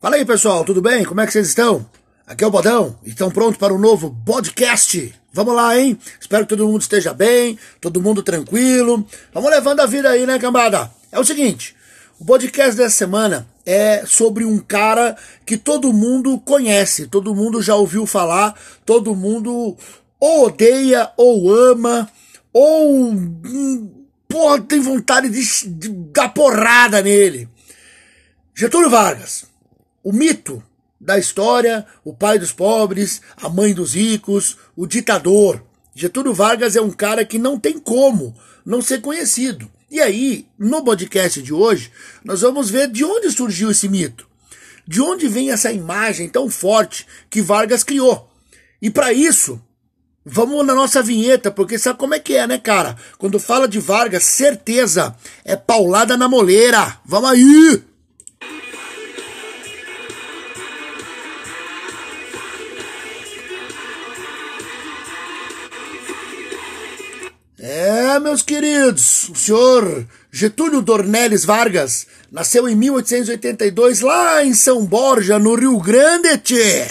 Fala aí, pessoal, tudo bem? Como é que vocês estão? Aqui é o Bodão. Estão prontos para um novo podcast? Vamos lá, hein? Espero que todo mundo esteja bem, todo mundo tranquilo. Vamos levando a vida aí, né, cambada? É o seguinte, o podcast dessa semana é sobre um cara que todo mundo conhece, todo mundo já ouviu falar, todo mundo ou odeia, ou ama, ou hum, porra, tem vontade de, de dar porrada nele. Getúlio Vargas o mito da história, o pai dos pobres, a mãe dos ricos, o ditador. Getúlio Vargas é um cara que não tem como não ser conhecido. E aí, no podcast de hoje, nós vamos ver de onde surgiu esse mito. De onde vem essa imagem tão forte que Vargas criou. E para isso, vamos na nossa vinheta, porque sabe como é que é, né, cara? Quando fala de Vargas, certeza é paulada na moleira. Vamos aí! É, meus queridos, o senhor Getúlio Dornelles Vargas nasceu em 1882 lá em São Borja, no Rio Grande, tchê.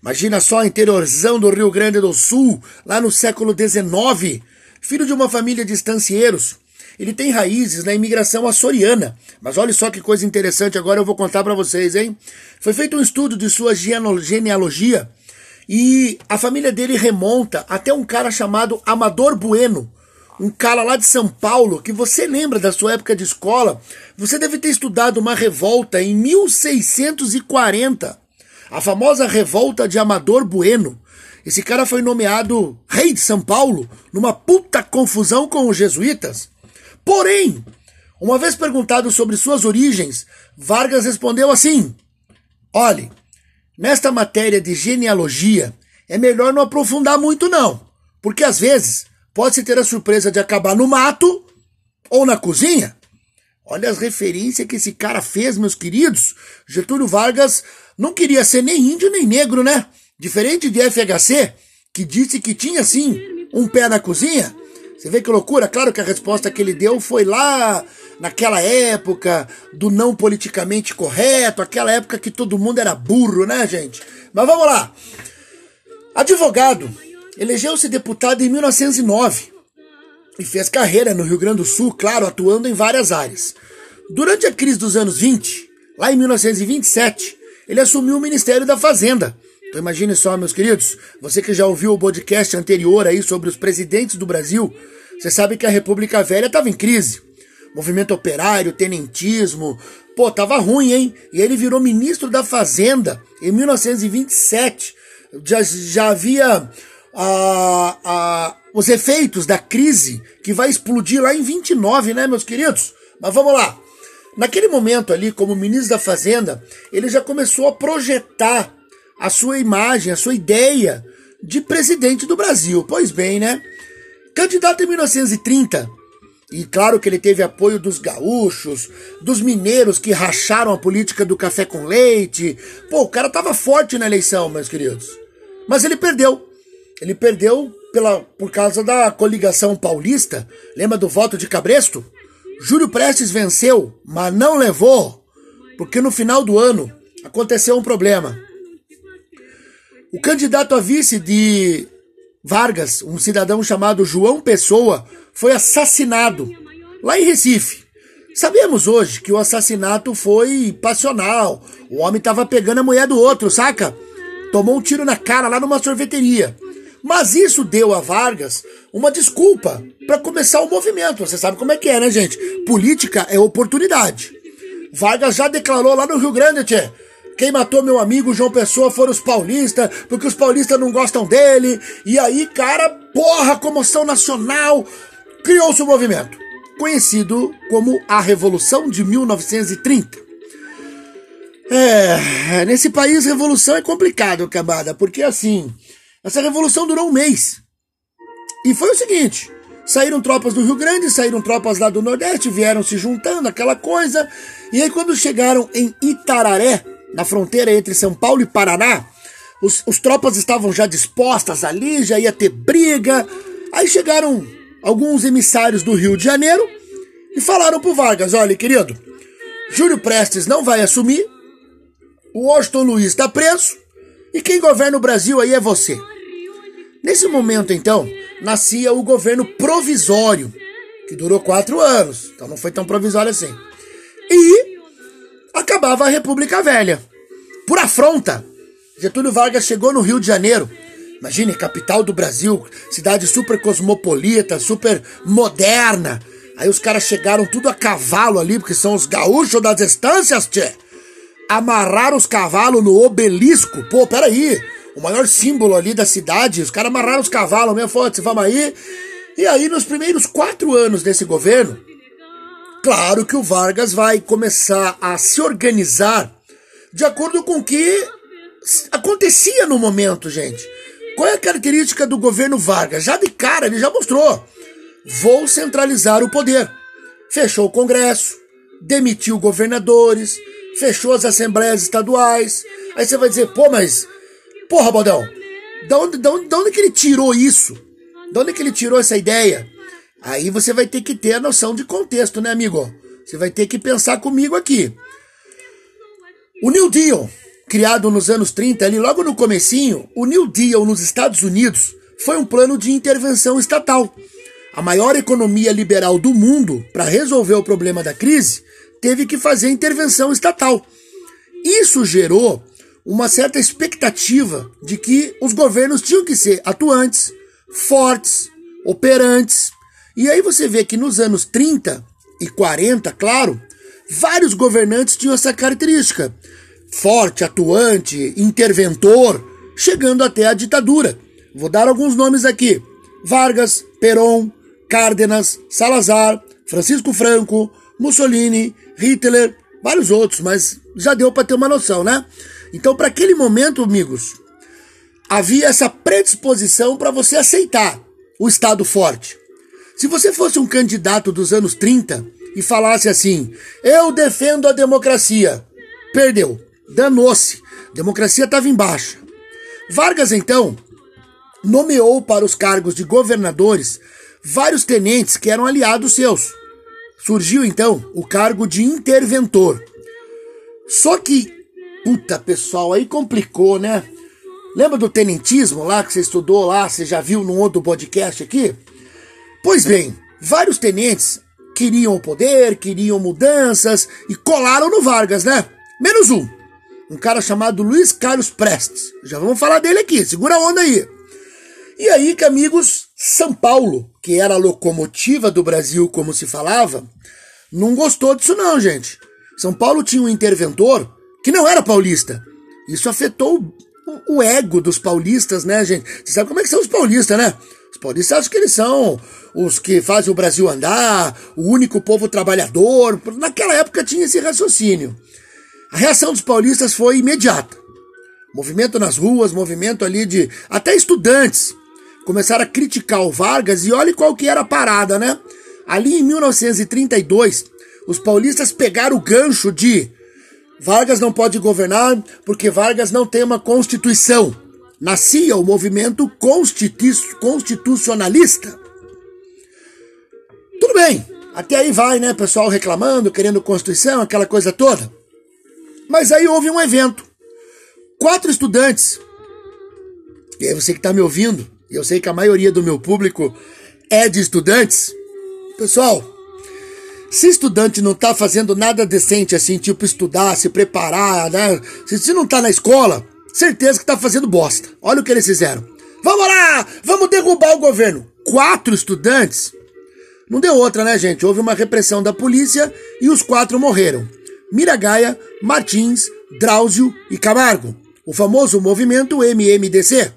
Imagina só, interiorzão do Rio Grande do Sul, lá no século XIX. Filho de uma família de estancieiros. Ele tem raízes na imigração açoriana. Mas olha só que coisa interessante, agora eu vou contar para vocês, hein? Foi feito um estudo de sua genealogia e a família dele remonta até um cara chamado Amador Bueno, um cara lá de São Paulo, que você lembra da sua época de escola, você deve ter estudado uma revolta em 1640, a famosa revolta de Amador Bueno. Esse cara foi nomeado rei de São Paulo numa puta confusão com os jesuítas. Porém, uma vez perguntado sobre suas origens, Vargas respondeu assim: Olhe, nesta matéria de genealogia é melhor não aprofundar muito não, porque às vezes pode-se ter a surpresa de acabar no mato ou na cozinha. Olha as referências que esse cara fez, meus queridos. Getúlio Vargas não queria ser nem índio nem negro, né? Diferente de FHC, que disse que tinha sim um pé na cozinha. Você vê que loucura? Claro que a resposta que ele deu foi lá naquela época do não politicamente correto, aquela época que todo mundo era burro, né, gente? Mas vamos lá. Advogado, Elegeu-se deputado em 1909 e fez carreira no Rio Grande do Sul, claro, atuando em várias áreas. Durante a crise dos anos 20, lá em 1927, ele assumiu o Ministério da Fazenda. Então imagine só, meus queridos, você que já ouviu o podcast anterior aí sobre os presidentes do Brasil, você sabe que a República Velha estava em crise. Movimento operário, tenentismo, pô, tava ruim, hein? E ele virou ministro da Fazenda em 1927. Já, já havia a, a, os efeitos da crise que vai explodir lá em 29, né, meus queridos? Mas vamos lá. Naquele momento ali, como ministro da Fazenda, ele já começou a projetar a sua imagem, a sua ideia de presidente do Brasil. Pois bem, né? Candidato em 1930, e claro que ele teve apoio dos gaúchos, dos mineiros que racharam a política do café com leite. Pô, o cara tava forte na eleição, meus queridos. Mas ele perdeu. Ele perdeu pela, por causa da coligação paulista. Lembra do voto de Cabresto? Júlio Prestes venceu, mas não levou, porque no final do ano aconteceu um problema. O candidato a vice de Vargas, um cidadão chamado João Pessoa, foi assassinado lá em Recife. Sabemos hoje que o assassinato foi passional. O homem estava pegando a mulher do outro, saca? Tomou um tiro na cara lá numa sorveteria. Mas isso deu a Vargas uma desculpa para começar o movimento. Você sabe como é que é, né, gente? Política é oportunidade. Vargas já declarou lá no Rio Grande, tchê. Quem matou meu amigo João Pessoa foram os paulistas, porque os paulistas não gostam dele. E aí, cara, porra, comoção nacional. Criou-se o um movimento, conhecido como a Revolução de 1930. É, nesse país revolução é complicado, camada, porque assim, essa revolução durou um mês. E foi o seguinte: saíram tropas do Rio Grande, saíram tropas lá do Nordeste, vieram se juntando, aquela coisa. E aí, quando chegaram em Itararé, na fronteira entre São Paulo e Paraná, os, os tropas estavam já dispostas ali, já ia ter briga. Aí chegaram alguns emissários do Rio de Janeiro e falaram pro Vargas: olha, querido, Júlio Prestes não vai assumir, o Washington Luiz está preso e quem governa o Brasil aí é você. Nesse momento, então, nascia o governo provisório, que durou quatro anos, então não foi tão provisório assim. E acabava a República Velha. Por afronta, Getúlio Vargas chegou no Rio de Janeiro. Imagine, capital do Brasil, cidade super cosmopolita, super moderna. Aí os caras chegaram tudo a cavalo ali, porque são os gaúchos das estâncias, tchê. Amarraram os cavalos no obelisco. Pô, peraí. O maior símbolo ali da cidade. Os caras amarraram os cavalos mesmo. Foda-se, vamos aí. E aí, nos primeiros quatro anos desse governo, claro que o Vargas vai começar a se organizar de acordo com o que acontecia no momento, gente. Qual é a característica do governo Vargas? Já de cara, ele já mostrou. Vou centralizar o poder. Fechou o Congresso, demitiu governadores, fechou as assembleias estaduais. Aí você vai dizer, pô, mas. Porra, Bodão, da onde, da, onde, da onde que ele tirou isso? Da onde que ele tirou essa ideia? Aí você vai ter que ter a noção de contexto, né, amigo? Você vai ter que pensar comigo aqui. O New Deal, criado nos anos 30, ali logo no comecinho, o New Deal nos Estados Unidos foi um plano de intervenção estatal. A maior economia liberal do mundo, para resolver o problema da crise, teve que fazer intervenção estatal. Isso gerou uma certa expectativa de que os governos tinham que ser atuantes, fortes, operantes. E aí você vê que nos anos 30 e 40, claro, vários governantes tinham essa característica forte, atuante, interventor, chegando até a ditadura. Vou dar alguns nomes aqui: Vargas, Perón, Cárdenas, Salazar, Francisco Franco, Mussolini, Hitler, vários outros, mas já deu para ter uma noção, né? Então, para aquele momento, amigos, havia essa predisposição para você aceitar o Estado forte. Se você fosse um candidato dos anos 30 e falasse assim: "Eu defendo a democracia", perdeu danou-se. Democracia estava em baixa. Vargas, então, nomeou para os cargos de governadores vários tenentes que eram aliados seus. Surgiu, então, o cargo de interventor. Só que, puta pessoal, aí complicou, né? Lembra do tenentismo lá que você estudou lá, você já viu num outro podcast aqui? Pois bem, vários tenentes queriam o poder, queriam mudanças e colaram no Vargas, né? Menos um um cara chamado Luiz Carlos Prestes. Já vamos falar dele aqui, segura a onda aí. E aí, que amigos, São Paulo, que era a locomotiva do Brasil, como se falava, não gostou disso não, gente. São Paulo tinha um interventor que não era paulista. Isso afetou o, o ego dos paulistas, né, gente? Você sabe como é que são os paulistas, né? Os paulistas acham que eles são os que fazem o Brasil andar, o único povo trabalhador. Naquela época tinha esse raciocínio. A reação dos paulistas foi imediata. Movimento nas ruas, movimento ali de até estudantes começaram a criticar o Vargas e olhe qual que era a parada, né? Ali em 1932, os paulistas pegaram o gancho de Vargas não pode governar porque Vargas não tem uma constituição. Nascia o movimento constitu constitucionalista. Tudo bem, até aí vai, né? Pessoal reclamando, querendo constituição, aquela coisa toda. Mas aí houve um evento. Quatro estudantes. E aí você que está me ouvindo, eu sei que a maioria do meu público é de estudantes. Pessoal, se estudante não está fazendo nada decente assim, tipo estudar, se preparar, né? Se, se não está na escola, certeza que está fazendo bosta. Olha o que eles fizeram. Vamos lá! Vamos derrubar o governo. Quatro estudantes? Não deu outra, né, gente? Houve uma repressão da polícia e os quatro morreram. Miragaia, Martins, Drauzio e Camargo, o famoso movimento MMDC.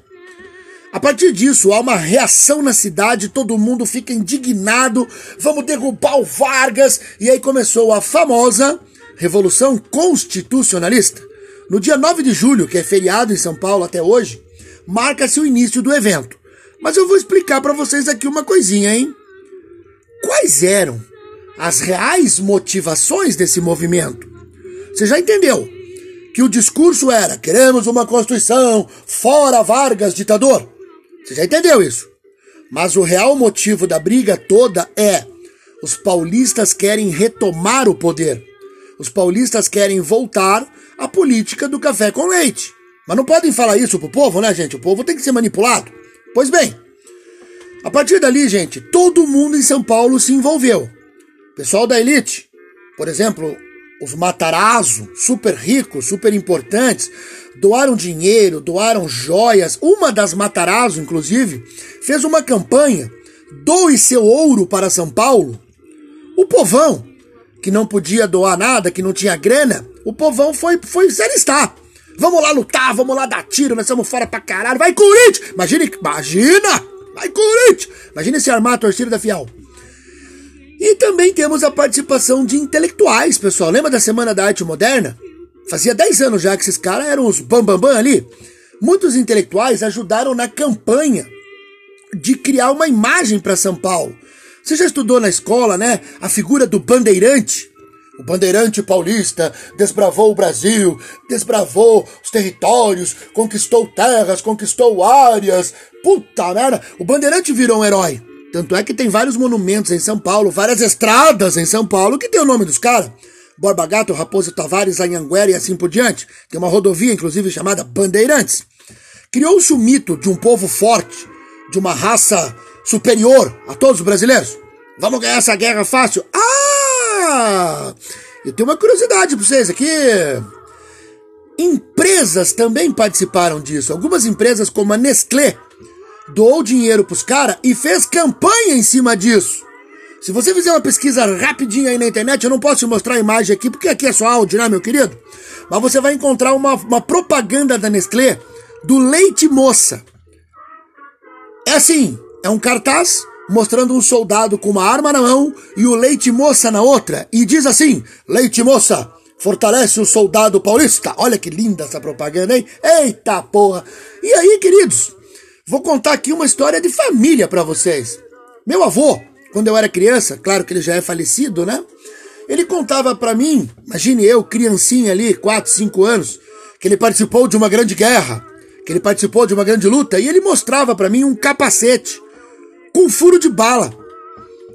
A partir disso, há uma reação na cidade, todo mundo fica indignado, vamos derrubar o Vargas, e aí começou a famosa Revolução Constitucionalista. No dia 9 de julho, que é feriado em São Paulo até hoje, marca-se o início do evento. Mas eu vou explicar para vocês aqui uma coisinha, hein? Quais eram as reais motivações desse movimento. Você já entendeu que o discurso era: queremos uma Constituição, fora Vargas, ditador. Você já entendeu isso? Mas o real motivo da briga toda é: os paulistas querem retomar o poder. Os paulistas querem voltar a política do café com leite. Mas não podem falar isso pro povo, né, gente? O povo tem que ser manipulado. Pois bem, a partir dali, gente, todo mundo em São Paulo se envolveu. Pessoal da elite, por exemplo, os Matarazzo, super ricos, super importantes, doaram dinheiro, doaram joias. Uma das Matarazzo, inclusive, fez uma campanha: doe seu ouro para São Paulo. O povão, que não podia doar nada, que não tinha grana, o povão foi, foi se alistar. Vamos lá lutar, vamos lá dar tiro, nós estamos fora pra caralho. Vai, Corinthians! Imagina, imagina! Vai, Corinthians! Imagina se armar a torcida da Fiel. E também temos a participação de intelectuais, pessoal. Lembra da Semana da Arte Moderna? Fazia 10 anos já que esses caras eram os bambambam bam, bam ali. Muitos intelectuais ajudaram na campanha de criar uma imagem para São Paulo. Você já estudou na escola, né? A figura do bandeirante. O bandeirante paulista desbravou o Brasil, desbravou os territórios, conquistou terras, conquistou áreas. Puta merda! O bandeirante virou um herói. Tanto é que tem vários monumentos em São Paulo, várias estradas em São Paulo que tem o nome dos caras. Borba Gato, Raposo Tavares, Anhanguera e assim por diante. Tem uma rodovia, inclusive, chamada Bandeirantes. Criou-se o mito de um povo forte, de uma raça superior a todos os brasileiros. Vamos ganhar essa guerra fácil? Ah! Eu tenho uma curiosidade para vocês aqui. Empresas também participaram disso. Algumas empresas, como a Nestlé, doou dinheiro pros caras e fez campanha em cima disso. Se você fizer uma pesquisa rapidinha aí na internet, eu não posso te mostrar a imagem aqui, porque aqui é só áudio, né, meu querido? Mas você vai encontrar uma, uma propaganda da Nestlé do leite moça. É assim, é um cartaz mostrando um soldado com uma arma na mão e o leite moça na outra. E diz assim, leite moça, fortalece o soldado paulista. Olha que linda essa propaganda, hein? Eita porra! E aí, queridos, Vou contar aqui uma história de família para vocês. Meu avô, quando eu era criança, claro que ele já é falecido, né? Ele contava para mim, imagine eu, criancinha ali, 4, 5 anos, que ele participou de uma grande guerra, que ele participou de uma grande luta, e ele mostrava para mim um capacete com furo de bala.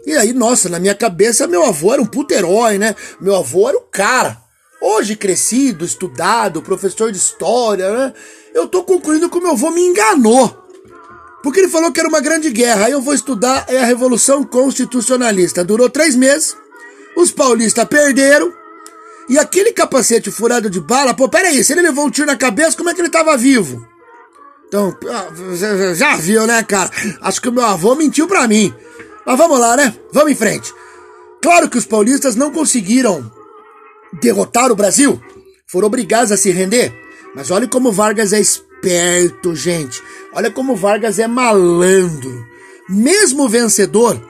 E aí, nossa, na minha cabeça, meu avô era um puto herói, né? Meu avô era o cara. Hoje, crescido, estudado, professor de história, né? Eu tô concluindo que o meu avô me enganou. Porque ele falou que era uma grande guerra. Aí eu vou estudar é a Revolução Constitucionalista. Durou três meses. Os paulistas perderam. E aquele capacete furado de bala, pô, peraí, se ele levou um tiro na cabeça, como é que ele tava vivo? Então, ah, já viu, né, cara? Acho que o meu avô mentiu pra mim. Mas vamos lá, né? Vamos em frente. Claro que os paulistas não conseguiram derrotar o Brasil. Foram obrigados a se render. Mas olha como Vargas é esperto, gente. Olha como Vargas é malandro. Mesmo vencedor,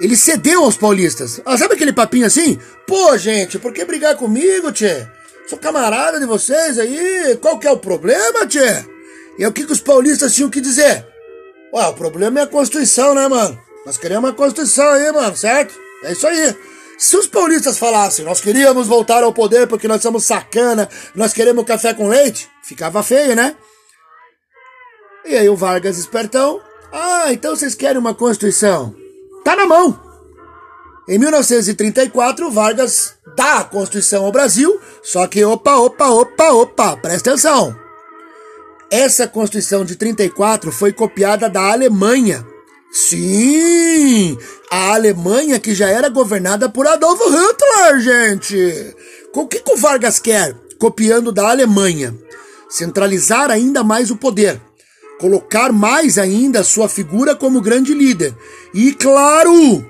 ele cedeu aos paulistas. Ah, sabe aquele papinho assim? Pô, gente, por que brigar comigo, tchê? Sou camarada de vocês aí. Qual que é o problema, tchê? E é o que, que os paulistas tinham que dizer? Ué, o problema é a Constituição, né, mano? Nós queremos uma Constituição aí, mano, certo? É isso aí. Se os paulistas falassem, nós queríamos voltar ao poder porque nós somos sacana, nós queremos café com leite, ficava feio, né? E aí o Vargas espertão, ah, então vocês querem uma Constituição? Tá na mão! Em 1934, Vargas dá a Constituição ao Brasil, só que opa, opa, opa, opa, presta atenção. Essa Constituição de 34 foi copiada da Alemanha. Sim, a Alemanha que já era governada por Adolf Hitler, gente. O que, que o Vargas quer? Copiando da Alemanha. Centralizar ainda mais o poder colocar mais ainda a sua figura como grande líder. E claro,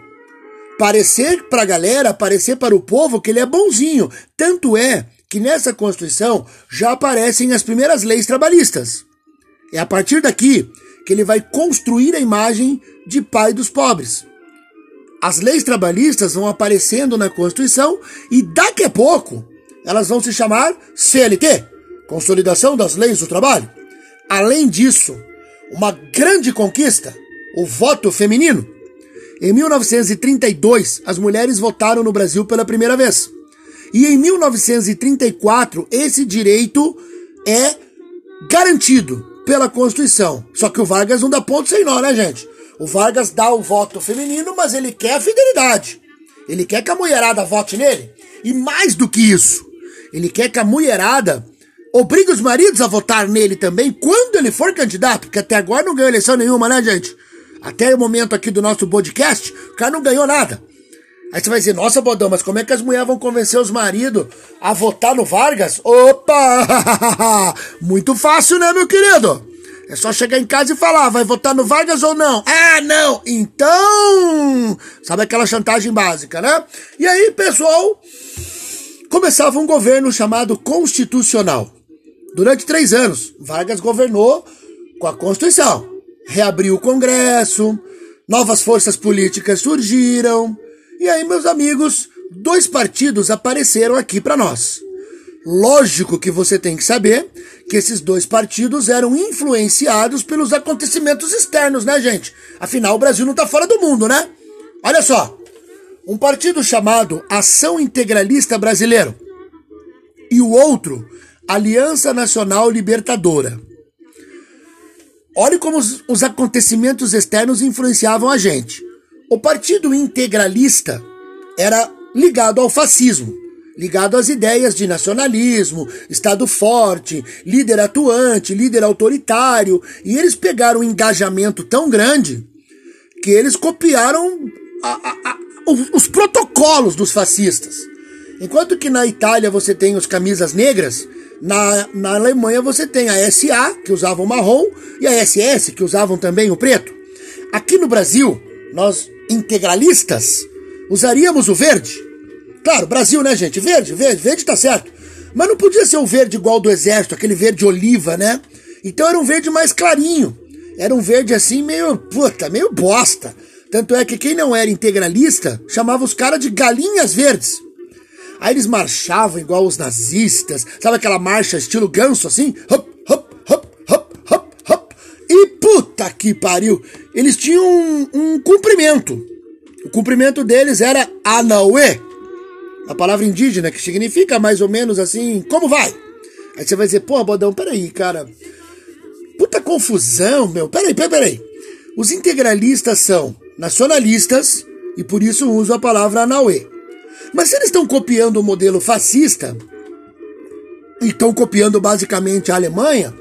parecer para a galera, parecer para o povo que ele é bonzinho. Tanto é que nessa Constituição já aparecem as primeiras leis trabalhistas. É a partir daqui que ele vai construir a imagem de pai dos pobres. As leis trabalhistas vão aparecendo na Constituição e daqui a pouco elas vão se chamar CLT Consolidação das Leis do Trabalho. Além disso, uma grande conquista, o voto feminino. Em 1932, as mulheres votaram no Brasil pela primeira vez. E em 1934, esse direito é garantido pela Constituição. Só que o Vargas não dá ponto sem nó, né, gente? O Vargas dá o voto feminino, mas ele quer a fidelidade. Ele quer que a mulherada vote nele. E mais do que isso, Ele quer que a mulherada obrigue os maridos a votar nele também quando ele for candidato, porque até agora não ganhou eleição nenhuma, né, gente? Até o momento aqui do nosso podcast, o cara não ganhou nada. Aí você vai dizer, nossa, Bodão, mas como é que as mulheres vão convencer os maridos a votar no Vargas? Opa! Muito fácil, né, meu querido? É só chegar em casa e falar, vai votar no Vargas ou não? Ah, não! Então! Sabe aquela chantagem básica, né? E aí, pessoal, começava um governo chamado constitucional. Durante três anos, Vargas governou com a Constituição. Reabriu o Congresso, novas forças políticas surgiram. E aí, meus amigos, dois partidos apareceram aqui para nós. Lógico que você tem que saber que esses dois partidos eram influenciados pelos acontecimentos externos, né, gente? Afinal, o Brasil não tá fora do mundo, né? Olha só. Um partido chamado Ação Integralista Brasileiro e o outro Aliança Nacional Libertadora. Olhe como os, os acontecimentos externos influenciavam a gente. O Partido Integralista era ligado ao fascismo, ligado às ideias de nacionalismo, Estado forte, líder atuante, líder autoritário, e eles pegaram um engajamento tão grande que eles copiaram a, a, a, os, os protocolos dos fascistas. Enquanto que na Itália você tem os camisas negras, na, na Alemanha você tem a SA, que usavam marrom, e a SS, que usavam também o preto. Aqui no Brasil, nós integralistas usaríamos o verde. Claro, Brasil, né, gente? Verde, verde, verde tá certo. Mas não podia ser o verde igual do exército, aquele verde oliva, né? Então era um verde mais clarinho. Era um verde assim meio, puta, meio bosta. Tanto é que quem não era integralista chamava os caras de galinhas verdes. Aí eles marchavam igual os nazistas, sabe aquela marcha estilo ganso assim? Hop, hop, hop, hop, hop, hop. E puta que pariu! Eles tinham um, um cumprimento. O cumprimento deles era Anauê, a palavra indígena que significa mais ou menos assim, como vai? Aí você vai dizer, pô, Bodão, peraí, cara. Puta confusão, meu. Peraí, peraí, peraí. Os integralistas são nacionalistas e por isso usam a palavra Anauê. Mas se eles estão copiando o modelo fascista, e estão copiando basicamente a Alemanha,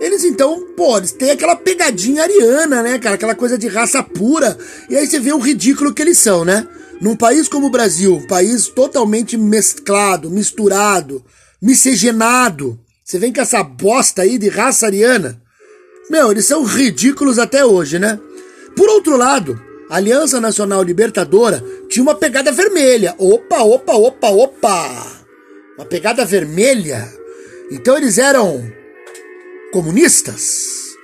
eles então, pô, eles têm aquela pegadinha ariana, né, cara? Aquela coisa de raça pura. E aí você vê o ridículo que eles são, né? Num país como o Brasil, um país totalmente mesclado, misturado, miscigenado, você vem com essa bosta aí de raça ariana. Meu, eles são ridículos até hoje, né? Por outro lado, a Aliança Nacional Libertadora tinha uma pegada vermelha. Opa, opa, opa, opa! Uma pegada vermelha. Então eles eram comunistas?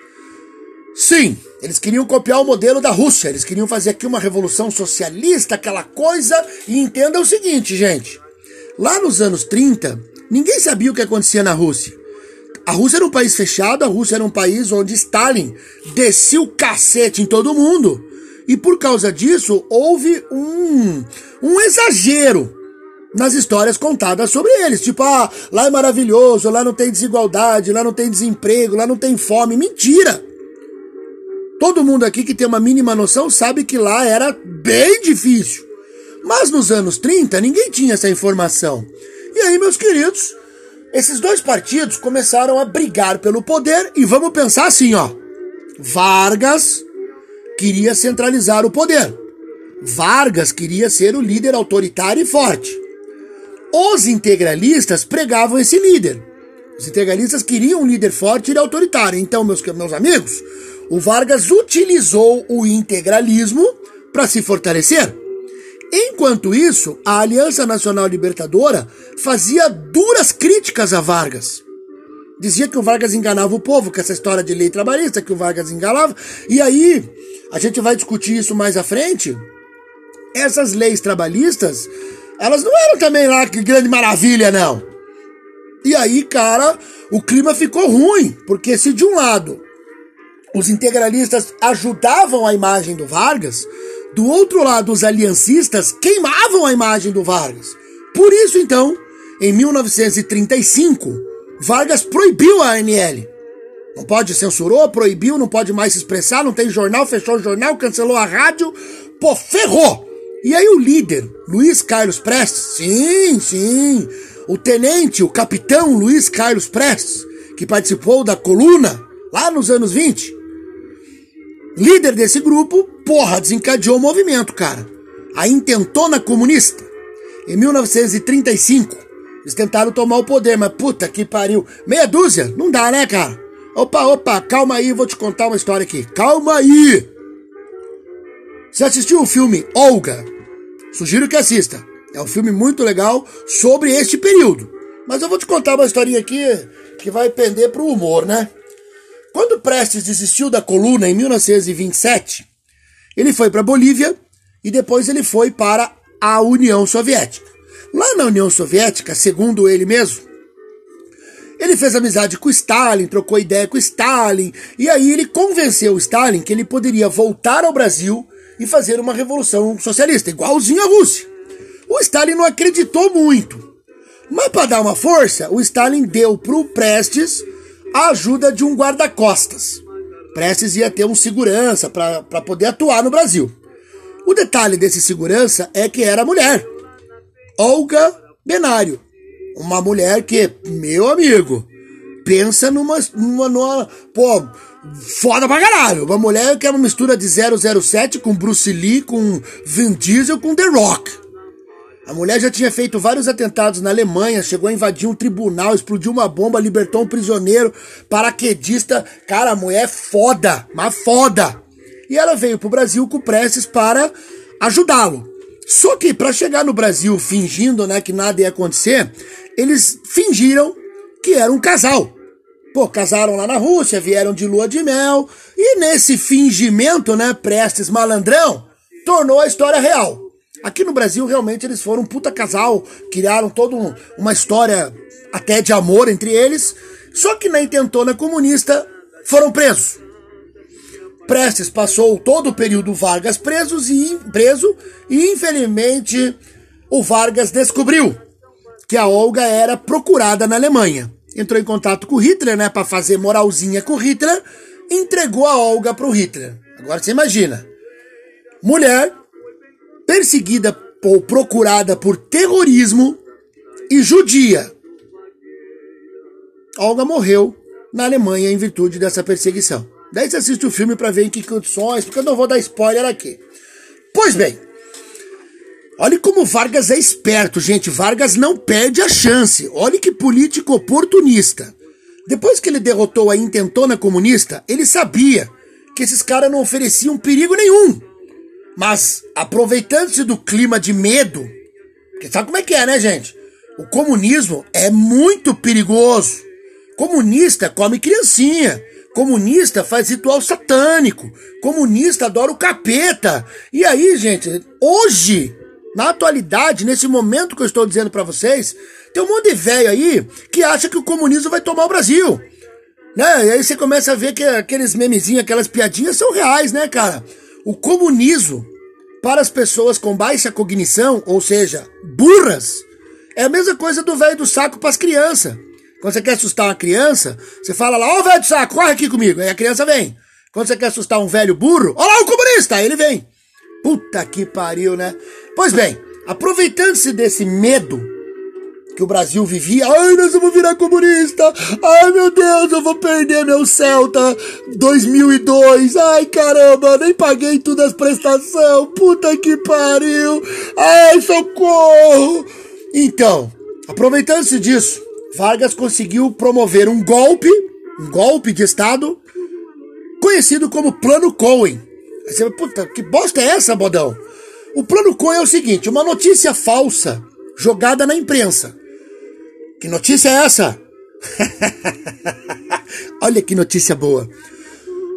Sim, eles queriam copiar o modelo da Rússia. Eles queriam fazer aqui uma revolução socialista, aquela coisa. E entenda o seguinte, gente. Lá nos anos 30, ninguém sabia o que acontecia na Rússia. A Rússia era um país fechado, a Rússia era um país onde Stalin descia o cacete em todo mundo. E por causa disso, houve um, um exagero nas histórias contadas sobre eles. Tipo, ah, lá é maravilhoso, lá não tem desigualdade, lá não tem desemprego, lá não tem fome. Mentira! Todo mundo aqui que tem uma mínima noção sabe que lá era bem difícil. Mas nos anos 30 ninguém tinha essa informação. E aí, meus queridos, esses dois partidos começaram a brigar pelo poder e vamos pensar assim, ó. Vargas queria centralizar o poder. Vargas queria ser o líder autoritário e forte. Os integralistas pregavam esse líder. Os integralistas queriam um líder forte e autoritário. Então, meus, meus amigos, o Vargas utilizou o integralismo para se fortalecer. Enquanto isso, a Aliança Nacional Libertadora fazia duras críticas a Vargas. Dizia que o Vargas enganava o povo com essa história de lei trabalhista, que o Vargas enganava. E aí, a gente vai discutir isso mais à frente. Essas leis trabalhistas, elas não eram também lá que grande maravilha, não. E aí, cara, o clima ficou ruim, porque se de um lado os integralistas ajudavam a imagem do Vargas, do outro lado os aliancistas queimavam a imagem do Vargas. Por isso, então, em 1935, Vargas proibiu a ANL. Não pode, censurou, proibiu, não pode mais se expressar, não tem jornal, fechou o jornal, cancelou a rádio. Pô, ferrou! E aí o líder, Luiz Carlos Prestes, sim, sim, o tenente, o capitão Luiz Carlos Prestes, que participou da coluna lá nos anos 20, líder desse grupo, porra, desencadeou o movimento, cara. A intentona comunista. Em 1935, eles tentaram tomar o poder, mas puta que pariu. Meia dúzia? Não dá, né, cara? Opa, opa, calma aí, vou te contar uma história aqui. Calma aí! Você assistiu o filme Olga? Sugiro que assista. É um filme muito legal sobre este período. Mas eu vou te contar uma historinha aqui que vai pender pro humor, né? Quando Prestes desistiu da coluna em 1927, ele foi para Bolívia e depois ele foi para a União Soviética. Lá na União Soviética, segundo ele mesmo, ele fez amizade com Stalin, trocou ideia com Stalin, e aí ele convenceu Stalin que ele poderia voltar ao Brasil e fazer uma revolução socialista, igualzinho à Rússia. O Stalin não acreditou muito. Mas para dar uma força, o Stalin deu para o Prestes a ajuda de um guarda-costas. Prestes ia ter um segurança para poder atuar no Brasil. O detalhe desse segurança é que era mulher. Olga Benário. Uma mulher que, meu amigo, pensa numa, numa, numa pô, foda pra caralho. Uma mulher que é uma mistura de 007 com Bruce Lee, com Vin Diesel, com The Rock. A mulher já tinha feito vários atentados na Alemanha, chegou a invadir um tribunal, explodiu uma bomba, libertou um prisioneiro, paraquedista. Cara, a mulher é foda, mas foda. E ela veio pro Brasil com preces para ajudá-lo. Só que para chegar no Brasil fingindo, né, que nada ia acontecer, eles fingiram que era um casal. Pô, casaram lá na Rússia, vieram de lua de mel, e nesse fingimento, né, Prestes malandrão, tornou a história real. Aqui no Brasil, realmente, eles foram um puta casal, criaram toda um, uma história até de amor entre eles, só que na intentona comunista foram presos. Prestes passou todo o período Vargas presos e, preso e, infelizmente, o Vargas descobriu que a Olga era procurada na Alemanha. Entrou em contato com Hitler, né, para fazer moralzinha com Hitler, entregou a Olga pro Hitler. Agora você imagina. Mulher perseguida ou procurada por terrorismo e judia. Olga morreu na Alemanha em virtude dessa perseguição. Daí você assiste o filme para ver em que condições, porque eu não vou dar spoiler aqui. Pois bem, olhe como Vargas é esperto, gente. Vargas não perde a chance. Olhe que político oportunista. Depois que ele derrotou a intentona comunista, ele sabia que esses caras não ofereciam perigo nenhum. Mas, aproveitando-se do clima de medo, porque sabe como é que é, né, gente? O comunismo é muito perigoso. Comunista come criancinha. Comunista faz ritual satânico. Comunista adora o capeta. E aí, gente, hoje, na atualidade, nesse momento que eu estou dizendo para vocês, tem um monte de velho aí que acha que o comunismo vai tomar o Brasil. Né? E aí você começa a ver que aqueles memezinhos, aquelas piadinhas são reais, né, cara? O comunismo, para as pessoas com baixa cognição, ou seja, burras, é a mesma coisa do velho do saco para as crianças. Quando você quer assustar uma criança, você fala lá, ó, oh, velho do saco, corre aqui comigo. Aí a criança vem. Quando você quer assustar um velho burro, ó lá o comunista, aí ele vem. Puta que pariu, né? Pois bem, aproveitando-se desse medo que o Brasil vivia. Ai, nós vamos virar comunista. Ai, meu Deus, eu vou perder meu Celta 2002. Ai, caramba, nem paguei todas as prestações. Puta que pariu. Ai, socorro. Então, aproveitando-se disso, Vargas conseguiu promover um golpe, um golpe de Estado, conhecido como Plano Cohen. Você, puta, que bosta é essa, bodão? O Plano Cohen é o seguinte, uma notícia falsa jogada na imprensa que notícia é essa? Olha que notícia boa.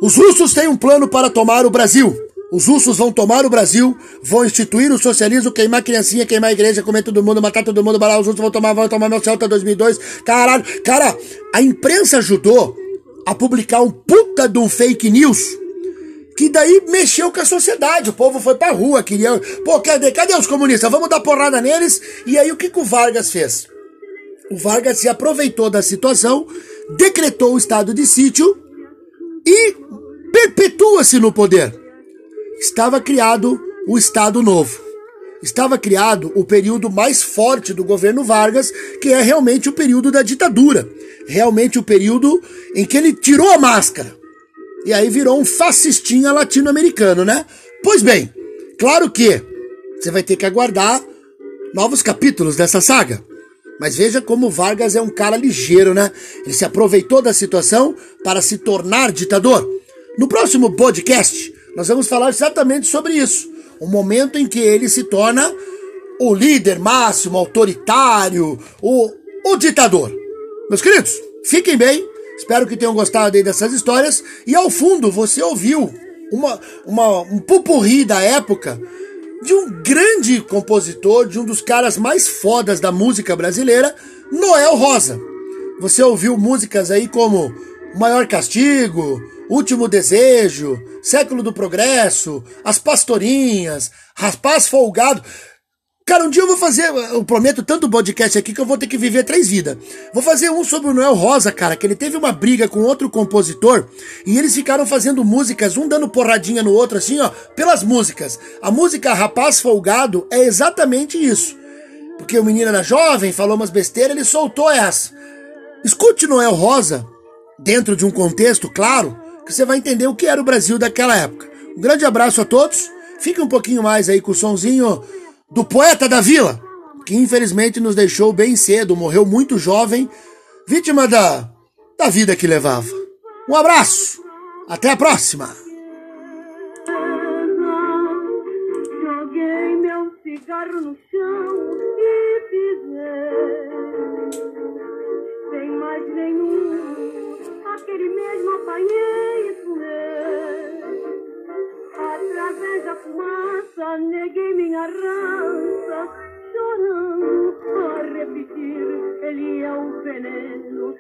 Os russos têm um plano para tomar o Brasil. Os russos vão tomar o Brasil, vão instituir o socialismo, queimar criancinha, queimar igreja, comer todo mundo, matar todo mundo, balar os russos vão tomar, vão tomar meu Celta 2002. Caralho, cara, a imprensa ajudou a publicar um puta de um fake news que daí mexeu com a sociedade. O povo foi pra rua, queria. Pô, cadê, cadê os comunistas? Vamos dar porrada neles. E aí o que, que o Vargas fez? O Vargas se aproveitou da situação, decretou o estado de sítio e perpetua-se no poder. Estava criado o Estado Novo. estava criado o período mais forte do governo Vargas, que é realmente o período da ditadura. Realmente o período em que ele tirou a máscara. E aí virou um fascistinha latino-americano, né? Pois bem, claro que você vai ter que aguardar novos capítulos dessa saga. Mas veja como Vargas é um cara ligeiro, né? Ele se aproveitou da situação para se tornar ditador. No próximo podcast, nós vamos falar exatamente sobre isso. O momento em que ele se torna o líder máximo, autoritário, o, o ditador. Meus queridos, fiquem bem. Espero que tenham gostado aí dessas histórias. E ao fundo você ouviu uma, uma, um pupurri da época de um grande compositor, de um dos caras mais fodas da música brasileira, Noel Rosa. Você ouviu músicas aí como O Maior Castigo, Último Desejo, Século do Progresso, As Pastorinhas, Rapaz Folgado. Cara, um dia eu vou fazer, eu prometo tanto podcast aqui que eu vou ter que viver três vidas. Vou fazer um sobre o Noel Rosa, cara, que ele teve uma briga com outro compositor e eles ficaram fazendo músicas, um dando porradinha no outro, assim, ó, pelas músicas. A música Rapaz Folgado é exatamente isso. Porque o menino era jovem, falou umas besteiras, ele soltou essa. Escute Noel Rosa, dentro de um contexto, claro, que você vai entender o que era o Brasil daquela época. Um grande abraço a todos, fique um pouquinho mais aí com o sonzinho do poeta da vila, que infelizmente nos deixou bem cedo, morreu muito jovem, vítima da, da vida que levava. Um abraço, até a próxima! Sem mais nenhum, aquele mesmo apanhei e fumei. Através da fumaça, neguei minha raça, chorando a repetir, ele é o veneno